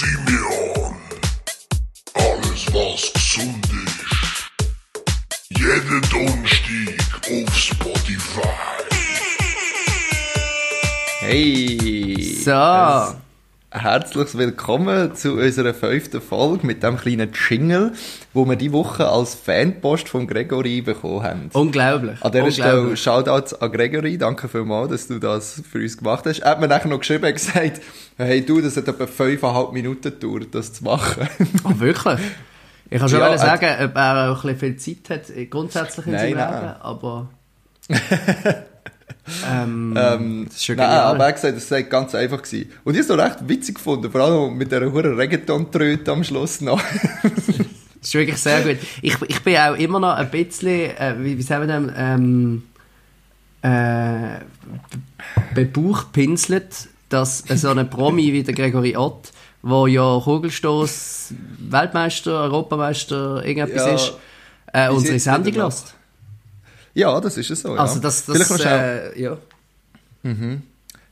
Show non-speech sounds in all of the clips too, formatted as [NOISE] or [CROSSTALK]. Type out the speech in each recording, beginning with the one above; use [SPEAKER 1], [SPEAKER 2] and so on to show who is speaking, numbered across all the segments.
[SPEAKER 1] Simeon. Alles was gesund ist. Jeden Donnerstag auf Spotify.
[SPEAKER 2] Hey!
[SPEAKER 3] So.
[SPEAKER 2] Ein Herzlich willkommen zu unserer fünften Folge mit dem kleinen Jingle, wo wir die Woche als Fanpost von Gregory bekommen haben.
[SPEAKER 3] Unglaublich.
[SPEAKER 2] An dieser Stelle. Shoutouts an Gregory, danke vielmals, dass du das für uns gemacht hast. Er hat mir nachher noch geschrieben und gesagt, hey du, das hat etwa fünfeinhalb Minuten gedauert, das zu machen. [LAUGHS]
[SPEAKER 3] Ah, wirklich? Ich kann schon
[SPEAKER 2] Ja, äh,
[SPEAKER 3] sagen, ob er auch ein bisschen viel Zeit hat, grundsätzlich in
[SPEAKER 2] Nein,
[SPEAKER 3] seinem
[SPEAKER 2] nein.
[SPEAKER 3] Leben, aber... [LAUGHS] ähm,
[SPEAKER 2] Ähm,
[SPEAKER 3] das ist schon
[SPEAKER 2] Nein,
[SPEAKER 3] genial.
[SPEAKER 2] aber er gesagt, das sei ganz einfach gewesen. Und ich habe es noch recht witzig gefunden, vor allem mit dieser hohen Reggaeton-Tröte am Schluss noch. [LAUGHS]
[SPEAKER 3] Das ist wirklich sehr gut. Ich, ich bin auch immer noch ein bisschen, äh, wie, wie sagen wir das, ähm, äh, bebauchpinselt, dass so ein Promi wie der Gregory Ott, wo ja Kugelstoß Weltmeister, Europameister, irgendetwas
[SPEAKER 2] Ja.
[SPEAKER 3] ist, äh, unsere Sendung lässt.
[SPEAKER 2] ja, das ist es so. Ja.
[SPEAKER 3] Also das,
[SPEAKER 2] Vielleicht noch
[SPEAKER 3] das
[SPEAKER 2] schnell.
[SPEAKER 3] äh, ja.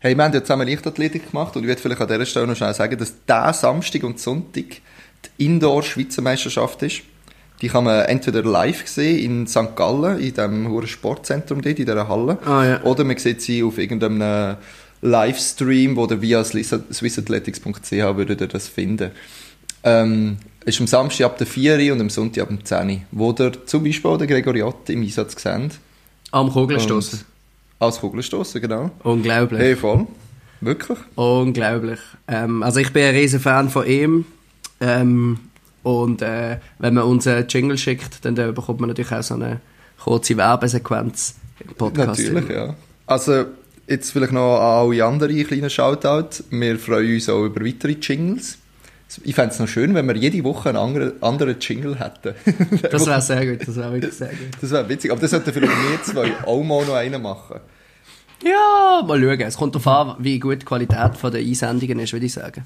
[SPEAKER 2] Hey, wir haben ja zusammen Leichtathletik gemacht und ich werde vielleicht an dieser Stelle noch schnell sagen, dass der Samstag und Sonntag die Indoor-Schweizer Meisterschaft ist. Die kann man entweder live sehen in St. Gallen, in dem hohen Sportzentrum dort, in dieser Halle.
[SPEAKER 3] Ah, ja.
[SPEAKER 2] Oder man sieht sie auf irgendeinem Livestream, wo ihr via swissathletics.ch würdet ihr das finden. Ähm, ist am Samstag ab der 4 Uhr und am Sonntag ab der 10 Uhr, wo ihr zum Beispiel den Gregoriot im Einsatz seht.
[SPEAKER 3] Am Kugelstoßen.
[SPEAKER 2] Als Kugelstoßen, genau.
[SPEAKER 3] Unglaublich.
[SPEAKER 2] Hey, voll. Wirklich?
[SPEAKER 3] Unglaublich. Ähm, also ich bin ein riesen Fan von ihm. Ähm, und äh, wenn man uns einen Jingle schickt, dann äh, bekommt man natürlich auch so eine kurze Werbesequenz im Podcast.
[SPEAKER 2] Natürlich, ja. Also, jetzt vielleicht noch an alle anderen kleinen Shoutout. Wir freuen uns auch über weitere Jingles. Ich fände es noch schön, wenn wir jede Woche einen anderen, anderen Jingle hätten. [LAUGHS]
[SPEAKER 3] Das wäre sehr gut, das wäre wirklich sehr gut.
[SPEAKER 2] das wäre witzig. Aber das sollten vielleicht wir zwei auch mal noch einen machen.
[SPEAKER 3] Ja, mal schauen. Es kommt darauf an, wie gut die Qualität der Einsendungen ist, würde ich sagen.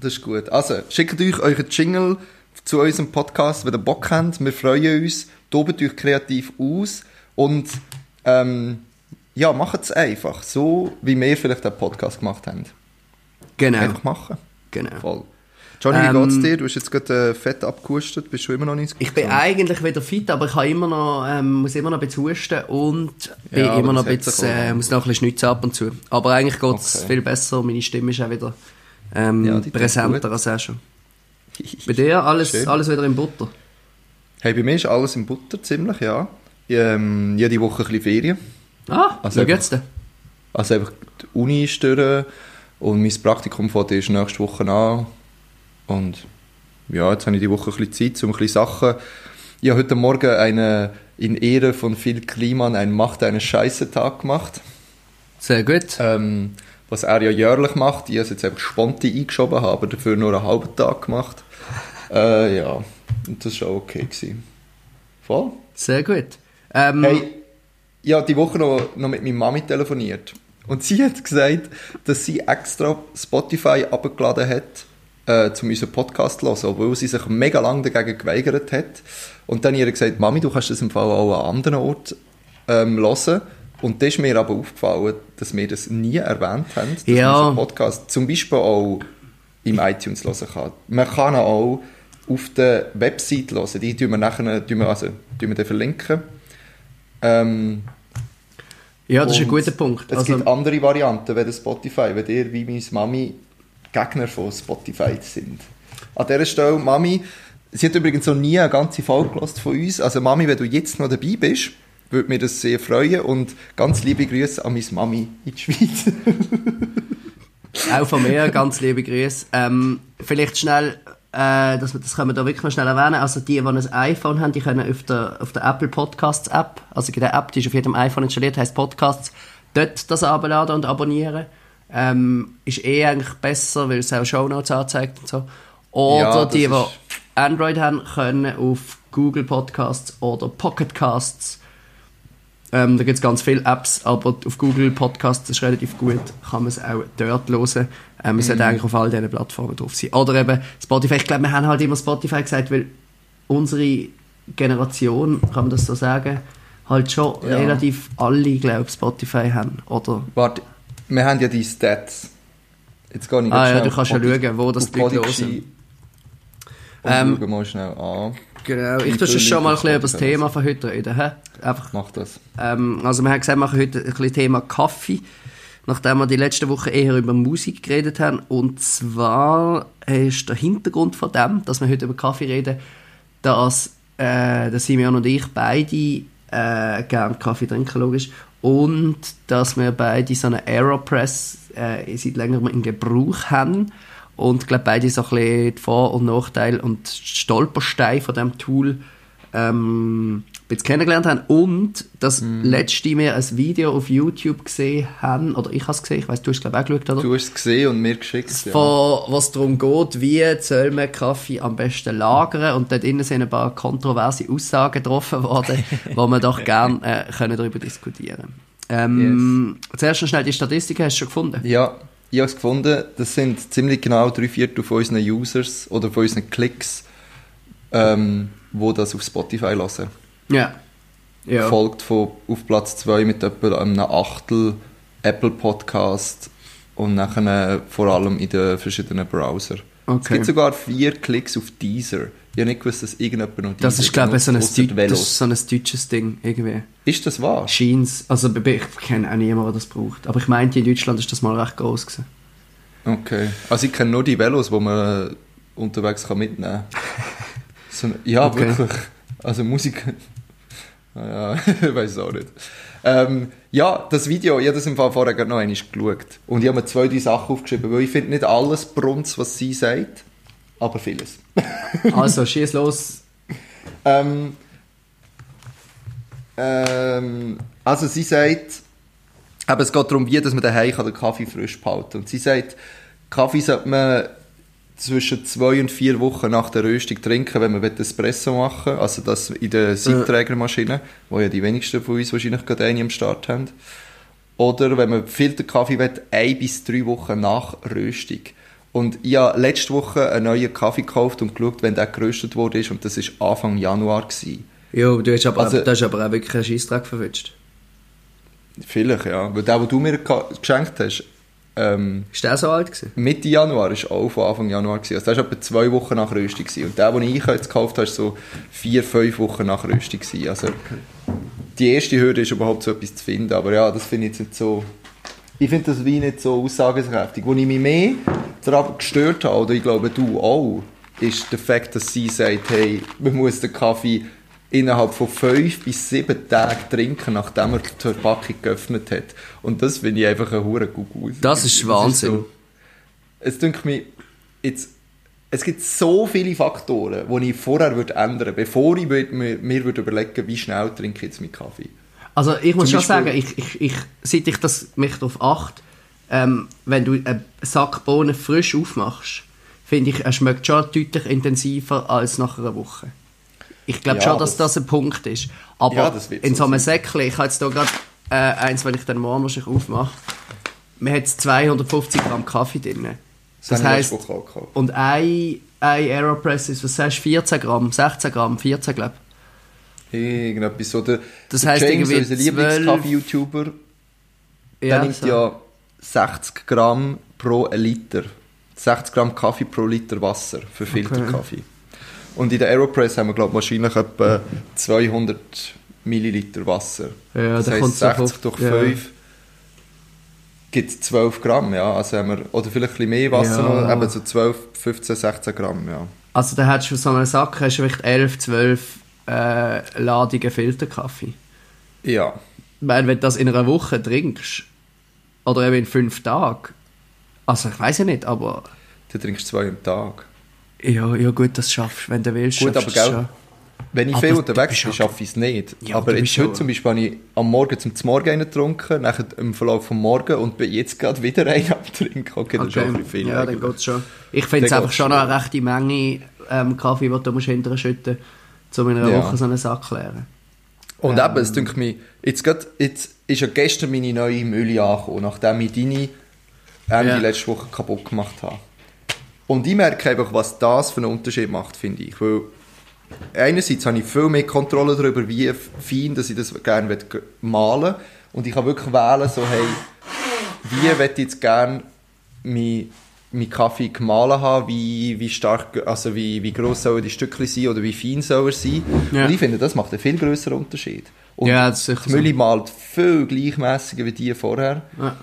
[SPEAKER 2] Das ist gut. Also, schickt euch euren Jingle zu unserem Podcast, wenn ihr Bock habt. Wir freuen uns. Tobt euch kreativ aus. Und, ähm, ja, macht es einfach. So, wie wir vielleicht den Podcast gemacht haben.
[SPEAKER 3] Genau.
[SPEAKER 2] Einfach machen.
[SPEAKER 3] genau.
[SPEAKER 2] Voll. Johnny, wie
[SPEAKER 3] Ähm,
[SPEAKER 2] geht's dir? Du hast jetzt gerade äh, fett abgehustet. Bist du immer noch nicht
[SPEAKER 3] Ich bin eigentlich wieder fit, aber ich habe immer noch, ähm, muss immer noch ein bisschen husten und bin
[SPEAKER 2] Ja,
[SPEAKER 3] immer noch ein bisschen, äh, muss noch ein bisschen schnitzen ab und zu. Aber eigentlich geht es
[SPEAKER 2] Okay.
[SPEAKER 3] viel besser, meine Stimme ist auch wieder ähm,
[SPEAKER 2] Ja,
[SPEAKER 3] präsenter als auch schon. [LAUGHS] Bei dir alles,
[SPEAKER 2] Schön.
[SPEAKER 3] alles wieder in Butter?
[SPEAKER 2] Hey, bei mir ist alles in Butter ziemlich, ja. Ähm, jede Woche ein bisschen Ferien.
[SPEAKER 3] Ah,
[SPEAKER 2] Also
[SPEAKER 3] wie geht's denn?
[SPEAKER 2] Also einfach die Uni durch und mein Praktikum fängt erst nächste Woche an. Und ja, jetzt habe ich die Woche ein bisschen Zeit, um ein bisschen Sachen... Ich habe heute Morgen eine, in Ehre von Phil Kliman einen Macht einen Scheiße-Tag gemacht.
[SPEAKER 3] Sehr gut.
[SPEAKER 2] Ähm, was er ja jährlich macht. Ich habe es jetzt einfach spontan eingeschoben, habe aber dafür nur einen halben Tag gemacht. [LAUGHS] Äh, ja, und das war auch okay. Gewesen. Voll.
[SPEAKER 3] Sehr gut. Ähm,
[SPEAKER 2] Hey, ich habe die Woche noch, noch mit meiner Mami telefoniert. Und sie hat gesagt, dass sie extra Spotify abgeladen hat, äh, um unseren Podcast zu hören, obwohl sie sich mega lange dagegen geweigert hat. Und dann hat ihr gesagt, Mami, du kannst das im Fall auch an anderen Ort ähm, hören. Und das ist mir aber aufgefallen, dass wir das nie erwähnt haben, dass
[SPEAKER 3] Ja.
[SPEAKER 2] Podcast zum Beispiel auch im iTunes hören kann. Man kann auch auf der Website hören. Die tun wir nachher tun wir, also, tun wir dann verlinken. Ähm,
[SPEAKER 3] ja, das ist ein guter Punkt.
[SPEAKER 2] Es
[SPEAKER 3] Also,
[SPEAKER 2] gibt andere Varianten, das Spotify, wenn ihr wie meine Mami Gegner von Spotify sind. An dieser Stelle, Mami, sie hat übrigens noch nie eine ganze Folge von uns. Also Mami, wenn du jetzt noch dabei bist, würde mir das sehr freuen und ganz liebe Grüße an meine Mami in die Schweiz. [LAUGHS]
[SPEAKER 3] Auch von mir ganz liebe Grüße. Ähm, vielleicht schnell, äh, das, das können wir da wirklich noch schnell erwähnen. Also die, die ein iPhone haben, die können auf der, auf der Apple Podcasts App, also die App, die ist auf jedem iPhone installiert, heißt Podcasts, dort das abladen und abonnieren. Ähm, ist eh eigentlich besser, weil es auch Shownotes anzeigt und so. Oder
[SPEAKER 2] Ja,
[SPEAKER 3] die, die Android haben, können auf Google Podcasts oder Pocket Casts ähm, da gibt es ganz viele Apps, aber auf Google Podcasts ist relativ gut, kann man es auch dort hören. Ähm, es sollte eigentlich auf all diesen Plattformen drauf sein. Oder eben Spotify. Ich glaube, wir haben halt immer Spotify gesagt, weil unsere Generation, kann man das so sagen, halt schon
[SPEAKER 2] Ja.
[SPEAKER 3] relativ alle, glaube ich, Spotify haben. Oder?
[SPEAKER 2] Warte, wir haben ja die Stats. Jetzt gehe ich
[SPEAKER 3] Ah, ja, du kannst ja schauen, wo das Leute hören. Ähm,
[SPEAKER 2] schauen mal schnell an.
[SPEAKER 3] Genau, ich tue schon mal ein bisschen über das Thema von heute reden. Hä? Einfach,
[SPEAKER 2] Mach das.
[SPEAKER 3] ähm, also wir haben gesagt, wir machen heute ein bisschen Thema Kaffee, nachdem wir die letzte Woche eher über Musik geredet haben. Und zwar ist der Hintergrund von dem, dass wir heute über Kaffee reden, dass äh, der Simeon und ich beide äh, gerne Kaffee trinken, logisch. Und dass wir beide so eine Aeropress äh, seit längerem in Gebrauch haben. Und ich glaube, beide so ein bisschen die Vor- und Nachteile und Stolpersteine von diesem Tool ähm, bisschen kennengelernt haben. Und dass letzte wir ein Video auf YouTube gesehen haben, oder ich habe es gesehen, ich weiß, du hast es glaube auch geschaut, oder?
[SPEAKER 2] Du hast es gesehen und mir geschickt. Ja.
[SPEAKER 3] Von, was darum geht, wie soll man Kaffee am besten lagern und dort innen sind ein paar kontroverse Aussagen getroffen worden, [LAUGHS] wo wir doch gerne äh, können darüber diskutieren ähm, Zuerst noch schnell die Statistiken, hast du schon gefunden?
[SPEAKER 2] Ja, ich habe es gefunden. Das sind ziemlich genau drei Viertel von unseren Users oder von unseren Klicks, ähm, wo das auf Spotify hören.
[SPEAKER 3] Ja. ja.
[SPEAKER 2] Folgt von auf Platz 2 mit etwa einem Achtel Apple Podcast und nachher vor allem in den verschiedenen Browser. Es
[SPEAKER 3] Okay.
[SPEAKER 2] gibt sogar vier Klicks auf Deezer. Ich habe nicht gewusst, dass irgendjemand noch
[SPEAKER 3] Das ist, glaube ich, so ein, das ist so ein deutsches Ding, irgendwie.
[SPEAKER 2] Ist das wahr?
[SPEAKER 3] Scheins. Also, ich kenne auch niemanden, der das braucht. Aber ich meinte, in Deutschland ist das mal recht groß gewesen.
[SPEAKER 2] Okay. Also ich kenne nur die Velos, die man unterwegs kann mitnehmen kann. So, ja,
[SPEAKER 3] Okay.
[SPEAKER 2] wirklich. Also Musik... [LAUGHS] Ja, [LAUGHS] ich weiß es auch nicht. Ähm, ja, das Video, ich habe das im Fall vorher gerade noch einmal geschaut. Und ich habe mir zwei, drei Sachen aufgeschrieben, weil ich finde nicht alles Brunz, was sie sagt, aber vieles. [LAUGHS]
[SPEAKER 3] Also, schieß los.
[SPEAKER 2] Ähm, ähm, also sie sagt, aber es geht darum, wie dass man daheim den Kaffee frisch behalten kann. Und sie sagt, Kaffee sollte man zwischen zwei und vier Wochen nach der Röstung trinken, wenn man Espresso machen will. Also das in der Siebträgermaschine, wo ja die wenigsten von uns wahrscheinlich gerade eine am Start haben. Oder wenn man Filterkaffee will, ein bis drei Wochen nach Röstung. Und ich habe letzte Woche einen neuen Kaffee gekauft und geschaut, wenn der geröstet wurde und das war Anfang Januar. Gewesen.
[SPEAKER 3] Ja, du hast aber,
[SPEAKER 2] Also-
[SPEAKER 3] du hast aber auch wirklich einen Scheissdreck verwünscht.
[SPEAKER 2] Vielleicht, ja. Weil der, den du mir geschenkt hast, ähm,
[SPEAKER 3] Ist der so alt gewesen?
[SPEAKER 2] Mitte Januar, ist auch von Anfang Januar. Gewesen. Also der war etwa zwei Wochen nach Röstung. Gewesen. Und der, den ich jetzt gekauft habe, ist so vier, fünf Wochen nach Röstung. Gewesen. Also die erste Hürde ist überhaupt so etwas zu finden. Aber ja, das finde ich jetzt nicht so... Ich finde das wie nicht so aussagekräftig. Wo ich mich mehr daran gestört habe, oder ich glaube du auch, ist der Fakt, dass sie sagt, hey, man muss den Kaffee innerhalb von fünf bis sieben Tagen trinken, nachdem er die Verpackung geöffnet hat. Und das finde ich einfach ein hure Gugu.
[SPEAKER 3] Das ist Wahnsinn.
[SPEAKER 2] so- es denkt mir, jetzt, es gibt so viele Faktoren, die ich vorher würde ändern bevor ich würd, mir, mir würde überlegen wie schnell trinke ich jetzt meinen Kaffee.
[SPEAKER 3] Also ich muss
[SPEAKER 2] Zum
[SPEAKER 3] schon
[SPEAKER 2] Beispiel-
[SPEAKER 3] sagen, ich, ich, ich, seit ich das, mich darauf achte, ähm, wenn du einen Sack Bohnen frisch aufmachst, finde ich, er schmeckt schon deutlich intensiver als nach einer Woche. Ich glaube
[SPEAKER 2] Ja,
[SPEAKER 3] schon, dass
[SPEAKER 2] das-
[SPEAKER 3] das ein Punkt ist. Aber
[SPEAKER 2] Ja, das
[SPEAKER 3] in
[SPEAKER 2] so
[SPEAKER 3] einem. Säckchen, ich habe jetzt hier gerade äh, eins, wenn ich den morgen wahrscheinlich aufmache, man hat 250 Gramm Kaffee drin. Das,
[SPEAKER 2] ich auch gekauft.
[SPEAKER 3] und ein, ein Aeropress ist, was sagst du, 14 Gramm, 16 Gramm, 14 glaube
[SPEAKER 2] Irgendetwas so. Der,
[SPEAKER 3] Das
[SPEAKER 2] der
[SPEAKER 3] heisst
[SPEAKER 2] James, unser Lieblingskaffee-YouTuber,
[SPEAKER 3] ich.
[SPEAKER 2] der nimmt
[SPEAKER 3] so.
[SPEAKER 2] ja 60 Gramm pro Liter. 60 Gramm Kaffee pro Liter Wasser für Filterkaffee. Und in der Aeropress haben wir, glaube ich, wahrscheinlich etwa 200 Milliliter Wasser.
[SPEAKER 3] Ja,
[SPEAKER 2] das heisst,
[SPEAKER 3] so
[SPEAKER 2] 60
[SPEAKER 3] auf-
[SPEAKER 2] durch
[SPEAKER 3] ja.
[SPEAKER 2] 5 gibt 12 Gramm, ja. Also haben wir, oder vielleicht ein bisschen mehr Wasser,
[SPEAKER 3] Ja.
[SPEAKER 2] noch, eben so 12, 15, 16 Gramm, ja.
[SPEAKER 3] Also da hättest du so einen Sack hast du vielleicht 11, 12 äh, Ladungen Filterkaffee.
[SPEAKER 2] Ja.
[SPEAKER 3] Meine, wenn du das in einer Woche trinkst, oder eben in fünf Tagen, also ich weiß ja nicht, aber
[SPEAKER 2] Du trinkst zwei am Tag.
[SPEAKER 3] ja, ja gut, das schaffst wenn du willst.
[SPEAKER 2] Gut, aber
[SPEAKER 3] es
[SPEAKER 2] gell,
[SPEAKER 3] schon.
[SPEAKER 2] Wenn ich
[SPEAKER 3] Aber
[SPEAKER 2] viel unterwegs bin,
[SPEAKER 3] ja-
[SPEAKER 2] schaffe ich es nicht.
[SPEAKER 3] Ja,
[SPEAKER 2] aber jetzt heute zum Beispiel habe ich am Morgen zum Morgen einen getrunken, nachher im Verlauf vom Morgen und bin jetzt gerade wieder einen am Trinken. Okay, das ist auch ein bisschen viel.
[SPEAKER 3] ja, dann
[SPEAKER 2] eigentlich.
[SPEAKER 3] geht's schon. Ich finde es
[SPEAKER 2] Dann
[SPEAKER 3] einfach schon
[SPEAKER 2] schon.
[SPEAKER 3] eine rechte Menge ähm, Kaffee, die du musst hinterher schütten musst, um in einer
[SPEAKER 2] Ja.
[SPEAKER 3] Woche so einen Sack zu leeren.
[SPEAKER 2] Und
[SPEAKER 3] Ähm.
[SPEAKER 2] eben, es denkt mir, jetzt, grad, jetzt ist ja gestern meine neue Mühle angekommen, nachdem ich deine Ende
[SPEAKER 3] Ja.
[SPEAKER 2] letzte Woche kaputt gemacht habe. Und ich merke einfach, was das für einen Unterschied macht, finde ich. Weil einerseits habe ich viel mehr Kontrolle darüber, wie fein dass ich das gerne malen will. Und ich kann wirklich wählen, so, hey, wie will ich jetzt gerne mein, mein Kaffee gemahlen habe, wie, wie stark, also wie, wie gross sollen die Stückchen sein oder wie fein soll er sein.
[SPEAKER 3] Ja.
[SPEAKER 2] Und ich finde, das macht einen viel grösseren Unterschied. Und
[SPEAKER 3] Ja, das ist
[SPEAKER 2] die Mühle malt viel gleichmäßiger wie die vorher.
[SPEAKER 3] Ja.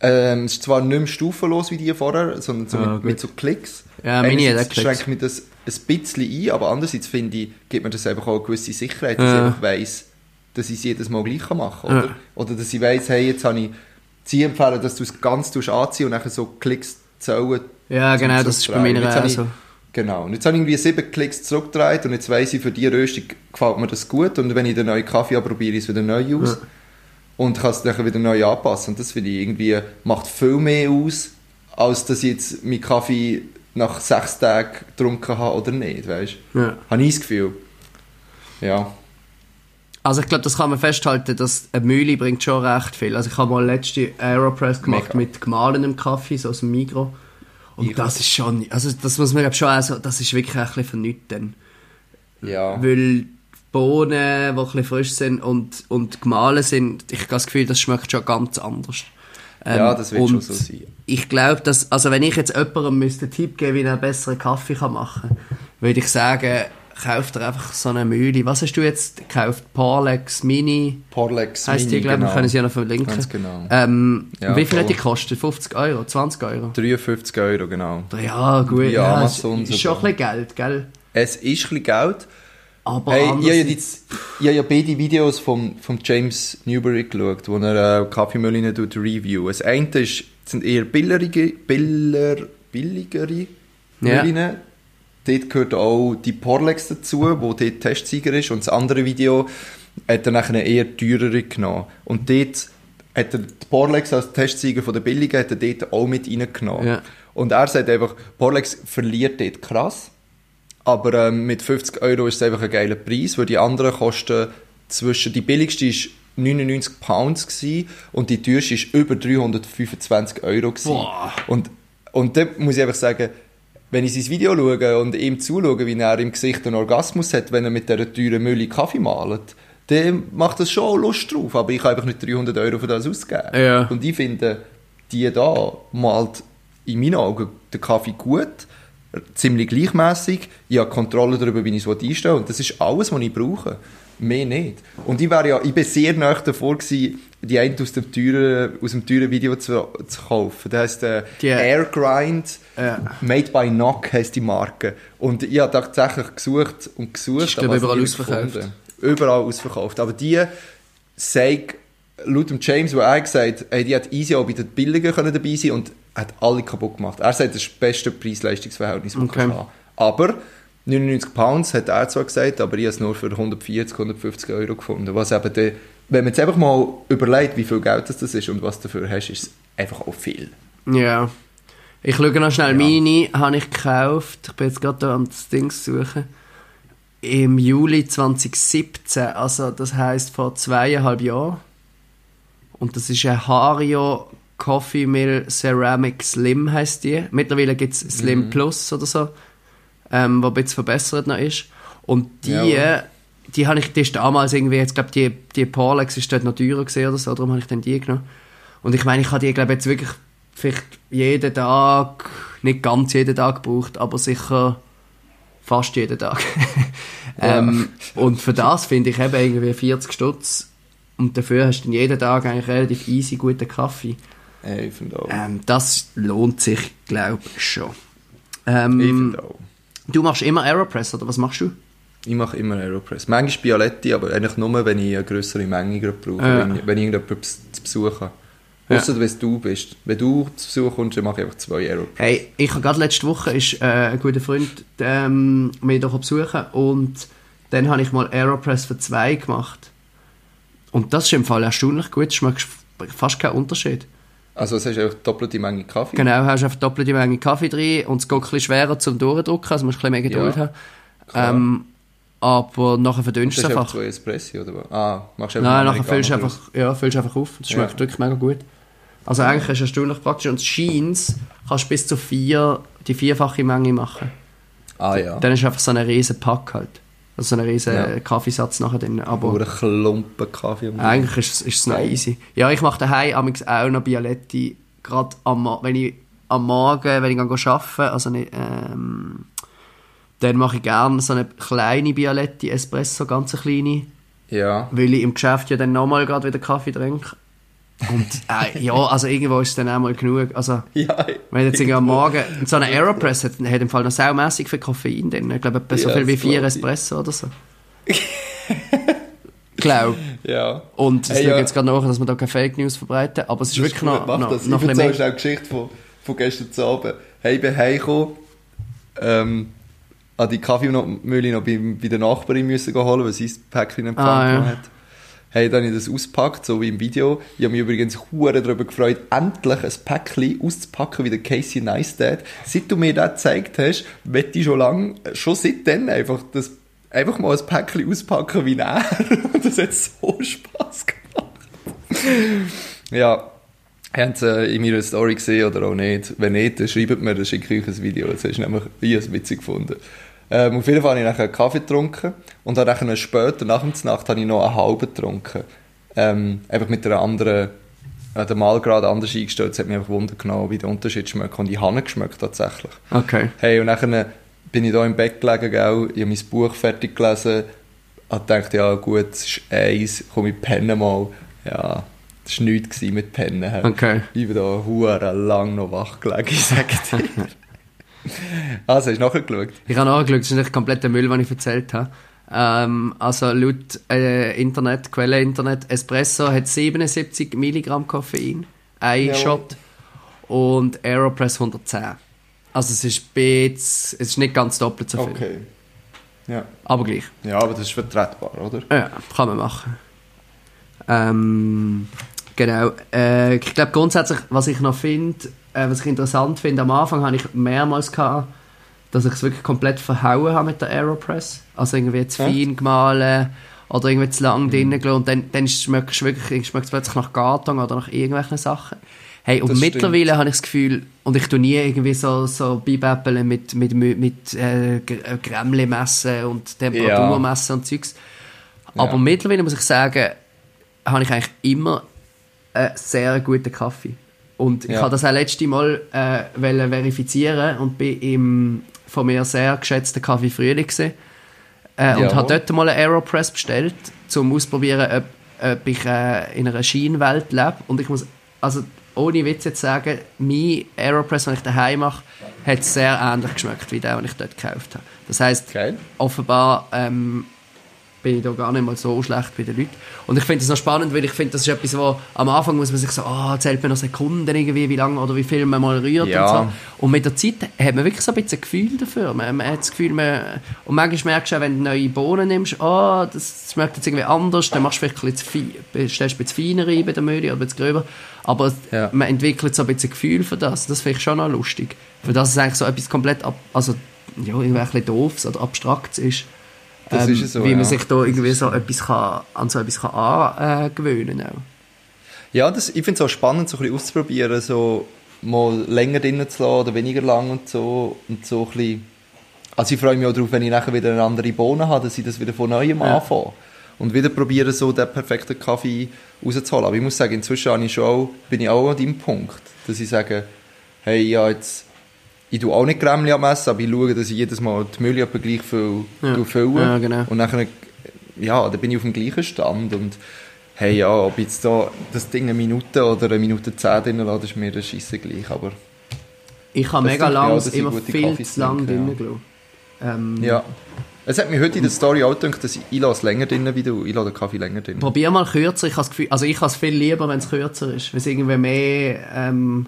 [SPEAKER 2] Ähm, es ist zwar nicht mehr stufenlos wie die vorher, sondern so
[SPEAKER 3] Ah,
[SPEAKER 2] mit, mit so Klicks.
[SPEAKER 3] Ja, meine hat Klicks.
[SPEAKER 2] schränkt mir das ein bisschen ein, aber andererseits finde ich, gibt mir das einfach auch eine gewisse Sicherheit, dass
[SPEAKER 3] Ja.
[SPEAKER 2] ich einfach weiss, dass ich es jedes Mal gleich machen kann. Oder,
[SPEAKER 3] Ja.
[SPEAKER 2] oder dass ich weiss, hey, jetzt habe ich sie empfehlen, dass du es ganz tust anziehen und dann so Klicks zählen.
[SPEAKER 3] Ja, genau, das ist bei
[SPEAKER 2] Jetzt
[SPEAKER 3] auch so.
[SPEAKER 2] Genau. Und jetzt habe ich irgendwie sieben Klicks zurückgedreht und jetzt weiss ich, für die Röstung gefällt mir das gut und wenn ich den neuen Kaffee probiere ich es wieder neu aus. Und kann es dann wieder neu anpassen. Und das finde ich irgendwie, macht viel mehr aus, als dass ich jetzt meinen Kaffee nach sechs Tagen getrunken habe oder nicht, weißt du?
[SPEAKER 3] Ja.
[SPEAKER 2] Habe ich das Gefühl. Ja.
[SPEAKER 3] Also ich glaube, das kann man festhalten, dass eine Mühle bringt schon recht viel. Also ich habe mal letzte Aeropress gemacht
[SPEAKER 2] Mega.
[SPEAKER 3] mit gemahlenem Kaffee, so aus dem Migros. Und
[SPEAKER 2] Ich-
[SPEAKER 3] das ist schon, also das muss man glaub, schon auch so, das ist wirklich ein bisschen vernünftig.
[SPEAKER 2] Ja.
[SPEAKER 3] Weil die Bohnen, die ein bisschen frisch sind und, und gemahlen sind, ich habe das Gefühl, das schmeckt schon ganz anders. Ähm,
[SPEAKER 2] Ja, das wird schon so sein.
[SPEAKER 3] Ich glaube, dass, also wenn ich jetzt jemandem müsste einen Tipp geben, wie er einen besseren Kaffee kann machen kann, würde ich sagen, kauft er einfach so eine Mühle. Was hast du jetzt gekauft? Parlex Mini?
[SPEAKER 2] Porlex
[SPEAKER 3] Heißt die,
[SPEAKER 2] Mini,
[SPEAKER 3] glaube ich,
[SPEAKER 2] genau.
[SPEAKER 3] können sie ja noch verlinken.
[SPEAKER 2] Ganz genau.
[SPEAKER 3] Ähm,
[SPEAKER 2] Ja,
[SPEAKER 3] wie viel hat die
[SPEAKER 2] voll.
[SPEAKER 3] gekostet? 50 Euro? 20 Euro?
[SPEAKER 2] 53 Euro, genau.
[SPEAKER 3] Ja, gut.
[SPEAKER 2] Via
[SPEAKER 3] Ja,
[SPEAKER 2] Amazon
[SPEAKER 3] ist, ist schon ein bisschen Geld, gell?
[SPEAKER 2] Es ist ein bisschen Geld.
[SPEAKER 3] Aber
[SPEAKER 2] Hey, ich habe ja, die, ich habe ja beide Videos von, von James Newbury geschaut, wo er äh, Kaffeemühlen tut review. Das eine ist, sind eher billigere, biller, billigere
[SPEAKER 3] Ja.
[SPEAKER 2] Mühlen. Dort gehört auch die Porlex dazu, wo dort Testsieger ist. Und das andere Video hat er nachher eher teurere genommen. Und dort hat er die Porlex als Testsieger von der billigen hat er dort auch mit reingenommen.
[SPEAKER 3] Ja.
[SPEAKER 2] Und er sagt einfach, Porlex verliert dort krass. Aber ähm, mit 50 Euro ist es einfach ein geiler Preis, weil die anderen kosten zwischen, die billigste war 99 Pounds gewesen, und die teuerste ist über 325 Euro. Gewesen.
[SPEAKER 3] Boah.
[SPEAKER 2] Und, und da muss ich einfach sagen, wenn ich sein Video schaue und ihm zuschaue, wie er im Gesicht einen Orgasmus hat, wenn er mit dieser teuren Mülle Kaffee malt, dann macht das schon Lust drauf. Aber ich kann einfach nicht 300 Euro für das ausgeben.
[SPEAKER 3] Ja.
[SPEAKER 2] Und ich finde, die da malt in meinen Augen den Kaffee gut, ziemlich gleichmäßig. Ich habe Kontrolle darüber, wie ich es einstelle. Und das ist alles, was ich brauche. Mehr nicht. Und ich, wäre ja, ich bin sehr nahe davor gewesen, die eine aus dem teuren, aus dem teuren Video zu, zu kaufen. Das heisst äh,
[SPEAKER 3] Die-
[SPEAKER 2] Air Grind
[SPEAKER 3] Ja.
[SPEAKER 2] Made by Nock heisst die Marke. Und ich habe tatsächlich gesucht und gesucht.
[SPEAKER 3] Ich, überall
[SPEAKER 2] nie
[SPEAKER 3] ausverkauft.
[SPEAKER 2] gefunden. Überall ausverkauft. Aber die sagt, laut dem James, wo er gesagt hat, hey, die hat easy auch bei den Billigen können dabei sein und hat alle kaputt gemacht. Er sagt, das ist das beste Preis-Leistungs-Verhältnis,
[SPEAKER 3] Okay.
[SPEAKER 2] Aber 99 Pounds hat er zwar gesagt, aber ich habe es nur für 140, 150 Euro gefunden. Was eben der, wenn man jetzt einfach mal überlegt, wie viel Geld das ist und was du dafür hast, ist es einfach auch viel.
[SPEAKER 3] Ja. Ich schaue noch schnell. Mini habe ich gekauft. Ich bin jetzt gerade da am das Ding suchen. Im Juli 2017. Also, das heisst vor zweieinhalb Jahren. Und das ist ein Hario Coffee Mill Ceramic Slim heisst die. Mittlerweile gibt es Slim Plus oder so. Ähm, wo ein bisschen verbessert noch ist. Und die,
[SPEAKER 2] Ja.
[SPEAKER 3] die habe ich, die ist damals irgendwie, jetzt glaube die, die Porlex ist dort noch teurer gesehen oder so, darum habe ich dann die genommen. Und ich meine, ich habe die, glaube jetzt wirklich vielleicht jeden Tag, nicht ganz jeden Tag gebraucht, aber sicher fast jeden Tag. [LAUGHS] ähm, und für das finde ich eben irgendwie 40 Stutz und dafür hast du dann jeden Tag eigentlich relativ easy guten Kaffee.
[SPEAKER 2] Auch.
[SPEAKER 3] Ähm, das lohnt sich, glaube ich, schon. Ähm. Du machst immer Aeropress, oder was machst du?
[SPEAKER 2] Ich mache immer Aeropress. Manchmal Bialetti, aber eigentlich nur, wenn ich eine größere Menge gerade brauche,
[SPEAKER 3] Ja.
[SPEAKER 2] wenn, ich, wenn ich irgendjemanden zu Besuch habe.
[SPEAKER 3] Ja.
[SPEAKER 2] Ausser wenn du bist. Wenn du zu Besuch kommst, dann mache ich einfach zwei Aeropress.
[SPEAKER 3] Hey, ich habe gerade letzte Woche ist, äh, ein guter Freund ähm, mich doch besuchen und dann habe ich mal Aeropress für zwei gemacht. Und das ist im Fall erstaunlich gut, es schmeckt fast keinen Unterschied.
[SPEAKER 2] Also es hast einfach doppelte Menge Kaffee.
[SPEAKER 3] Genau, hast einfach doppelte Menge Kaffee drin und es geht ein bisschen schwerer zum Durchdrücken, also musst ein bisschen mehr Geduld
[SPEAKER 2] Ja,
[SPEAKER 3] haben. Ähm, aber nachher
[SPEAKER 2] Du
[SPEAKER 3] verdünnst
[SPEAKER 2] hast
[SPEAKER 3] du
[SPEAKER 2] einfach
[SPEAKER 3] einfach.
[SPEAKER 2] zwei Espressi, oder was? Ah, machst du einfach
[SPEAKER 3] Nein, nachher füllst du einfach, ja, füllst du einfach auf. Das
[SPEAKER 2] Ja.
[SPEAKER 3] schmeckt wirklich mega gut. Also eigentlich ist es erstaunlich praktisch. Und Sheens kannst du bis zu vier, die vierfache Menge machen.
[SPEAKER 2] Ah ja.
[SPEAKER 3] Dann ist einfach so ein riesen Pack halt. Also so ein riesen
[SPEAKER 2] Ja.
[SPEAKER 3] Kaffeesatz nachher drin. Aber
[SPEAKER 2] Oder Klumpen Kaffee. um-
[SPEAKER 3] eigentlich ist es, ist es noch easy. Ja, ich mache daheim amigs auch noch Bialetti. Gerade am, wenn ich am Morgen, wenn ich gehe arbeiten, also nicht, ähm, dann mache ich gerne so eine kleine Bialetti Espresso, ganz eine kleine,
[SPEAKER 2] Ja.
[SPEAKER 3] weil ich im Geschäft ja dann nochmal gerade wieder Kaffee trinke. Und äh, ja, also irgendwo ist es dann auch mal genug. Also, [LAUGHS]
[SPEAKER 2] Ja.
[SPEAKER 3] wenn jetzt irgendwie am Morgen [LAUGHS] so eine Aeropress hat, hat im Fall noch saumässig viel Koffein drin. Ich glaube, etwa so
[SPEAKER 2] Ja,
[SPEAKER 3] viel wie vier
[SPEAKER 2] ich.
[SPEAKER 3] Espresso oder so. [LAUGHS] glaube.
[SPEAKER 2] Ja.
[SPEAKER 3] Und es
[SPEAKER 2] Hey, ja.
[SPEAKER 3] jetzt gerade nach, dass wir da keine Fake News verbreiten, aber es ist
[SPEAKER 2] Das
[SPEAKER 3] wirklich
[SPEAKER 2] gut,
[SPEAKER 3] noch,
[SPEAKER 2] mach
[SPEAKER 3] noch,
[SPEAKER 2] das.
[SPEAKER 3] noch
[SPEAKER 2] ich
[SPEAKER 3] ein bisschen
[SPEAKER 2] erzähle
[SPEAKER 3] mehr.
[SPEAKER 2] eine Geschichte von, von gestern Abend. Hey, bin heimgekommen, ähm, an die Kaffeemühle noch bei, bei der Nachbarin müssen holen, weil sie das Päckchen empfangen
[SPEAKER 3] Ah, ja.
[SPEAKER 2] hat. Hey, dann habe ich das ausgepackt, so wie im Video. Ich habe mich übrigens hure darüber gefreut, endlich ein Päckchen auszupacken wie der Casey Neistat. Seit du mir das gezeigt hast, möchte ich schon lange, schon seitdem einfach das, einfach mal ein Päckchen auspacken wie er. Und [LAUGHS] das hat so Spass gemacht. Ja, es äh, in meiner Story gesehen oder auch nicht? Wenn nicht, dann schreibt mir, dann schicke ich euch ein Video. Das hast du nämlich es witzig gefunden. Ähm, auf jeden Fall habe ich nachher einen Kaffee getrunken und dann nachher später, nach der Nacht, habe ich noch einen halben getrunken. Ähm, einfach mit einer anderen, äh, der Malgrad anders eingestellt. Es hat mich einfach Wunder genommen, wie der Unterschied schmeckt. Und ich habe ihn geschmeckt tatsächlich.
[SPEAKER 3] Okay.
[SPEAKER 2] Hey, und dann bin ich da im Bett gelegen, gell? ich habe mein Buch fertig gelesen, habe gedacht, ja gut, es ist eins, komm ich penne mal. Ja, das war nichts mit Pennen.
[SPEAKER 3] Okay.
[SPEAKER 2] Ich bin da lang noch wach gelegen, [LAUGHS] ich sag dir. [LAUGHS] also, hast du nachher geschaut?
[SPEAKER 3] Ich habe nachgeschaut, das ist nicht komplett der Müll, den ich erzählt habe. Ähm, also laut äh, Internet, Quelle Internet, Espresso hat 77 Milligramm Koffein, ein
[SPEAKER 2] Jawohl.
[SPEAKER 3] Shot und Aeropress 110. Also es ist, ein bisschen- es ist nicht ganz doppelt so viel,
[SPEAKER 2] Okay. Ja.
[SPEAKER 3] aber gleich.
[SPEAKER 2] ja, aber das ist vertretbar, oder?
[SPEAKER 3] Ja, kann man machen. Ähm, genau. Äh, ich glaube grundsätzlich, was ich noch finde, äh, was ich interessant finde, am Anfang habe ich mehrmals gehabt, dass ich es wirklich komplett verhauen habe mit der Aeropress. Also irgendwie zu
[SPEAKER 2] Ja?
[SPEAKER 3] fein gemahlen oder irgendwie zu
[SPEAKER 2] Mhm.
[SPEAKER 3] lang drinnen gelassen und dann, dann schmeckt es wirklich plötzlich nach Garton oder nach irgendwelchen Sachen. Hey, und
[SPEAKER 2] Das
[SPEAKER 3] mittlerweile habe ich das Gefühl, und ich tue nie irgendwie so, so Bibäppeln mit, mit, mit, mit äh, äh, Grämmli messen und Temperatur
[SPEAKER 2] Ja.
[SPEAKER 3] messen und Zeugs. Aber
[SPEAKER 2] Ja.
[SPEAKER 3] mittlerweile muss ich sagen, habe ich eigentlich immer einen sehr guten Kaffee. Und ich
[SPEAKER 2] Ja.
[SPEAKER 3] habe das auch letzte Mal äh, wollen verifizieren und bin im von mir sehr geschätzten Kaffee Frühling gewesen, äh, und habe dort mal eine Aeropress bestellt, um auszuprobieren, ob, ob ich äh, in einer Schienenwelt lebe. Und ich muss, also ohne Witz jetzt sagen, mein Aeropress, den ich daheim mache, hat sehr ähnlich geschmeckt wie der, den ich dort gekauft habe. Das heisst,
[SPEAKER 2] Geil.
[SPEAKER 3] offenbar ähm, bin ich da gar nicht mal so schlecht bei den Leuten. Und ich finde das noch spannend, weil ich finde, das ist etwas, wo am Anfang muss man sich so, ah, zählt man noch Sekunden irgendwie, wie lange oder wie viel man mal rührt
[SPEAKER 2] Ja.
[SPEAKER 3] und so. Und mit der Zeit hat man wirklich so ein bisschen ein Gefühl dafür. Man, man hat das Gefühl, man, und manchmal merkst du auch, wenn du neue Bohnen nimmst, ah, das schmeckt jetzt irgendwie anders, dann machst du vielleicht ein bisschen zu stellst ein bisschen feiner rein bei der Mühle oder ein bisschen gröber. Aber
[SPEAKER 2] Ja.
[SPEAKER 3] man entwickelt so ein bisschen ein Gefühl für das. Das finde ich schon noch lustig. Für das es eigentlich so etwas komplett, ab, also, ja, irgendwie ein bisschen doofs oder abstraktes ist.
[SPEAKER 2] Das
[SPEAKER 3] Ähm,
[SPEAKER 2] ist so,
[SPEAKER 3] Wie man
[SPEAKER 2] ja.
[SPEAKER 3] sich da irgendwie so etwas kann, an so etwas kann angewöhnen kann.
[SPEAKER 2] Ja, das, ich finde es auch spannend, so ein bisschen auszuprobieren, so mal länger drinnen zu lassen oder weniger lang und so. Und so ein bisschen, also ich freue mich auch darauf, wenn ich nachher wieder eine andere Bohne habe, dass ich das wieder von Neuem
[SPEAKER 3] Ja.
[SPEAKER 2] anfange. Und wieder probieren, so den perfekten Kaffee rauszuholen. Aber ich muss sagen, inzwischen bin ich auch an deinem Punkt, dass ich sage, hey, ja, jetzt, ich tue auch nicht Grämmli am Essen, aber ich schaue, dass ich jedes Mal die etwa gleich viel
[SPEAKER 3] Ja.
[SPEAKER 2] fülle.
[SPEAKER 3] Ja, genau.
[SPEAKER 2] Und nachher, ja, dann bin ich auf dem gleichen Stand und hey, ja, ob jetzt da das Ding eine Minute oder eine Minute zehn drin lasse, ist mir das Scheisse gleich, aber
[SPEAKER 3] Ich habe mega
[SPEAKER 2] tut mir auch,
[SPEAKER 3] lang
[SPEAKER 2] dass ich
[SPEAKER 3] immer viel
[SPEAKER 2] Kaffees
[SPEAKER 3] zu lang
[SPEAKER 2] trinke, ja.
[SPEAKER 3] gelassen. Ähm,
[SPEAKER 2] ja. Es hat mir heute in der Story auch gedacht, dass ich, ich lasse es länger drin wie du, ich lasse den Kaffee länger drin.
[SPEAKER 3] Probier mal kürzer. Ich habe das Gefühl, also ich habe es viel lieber, wenn es kürzer ist. Weil es irgendwie mehr, ähm,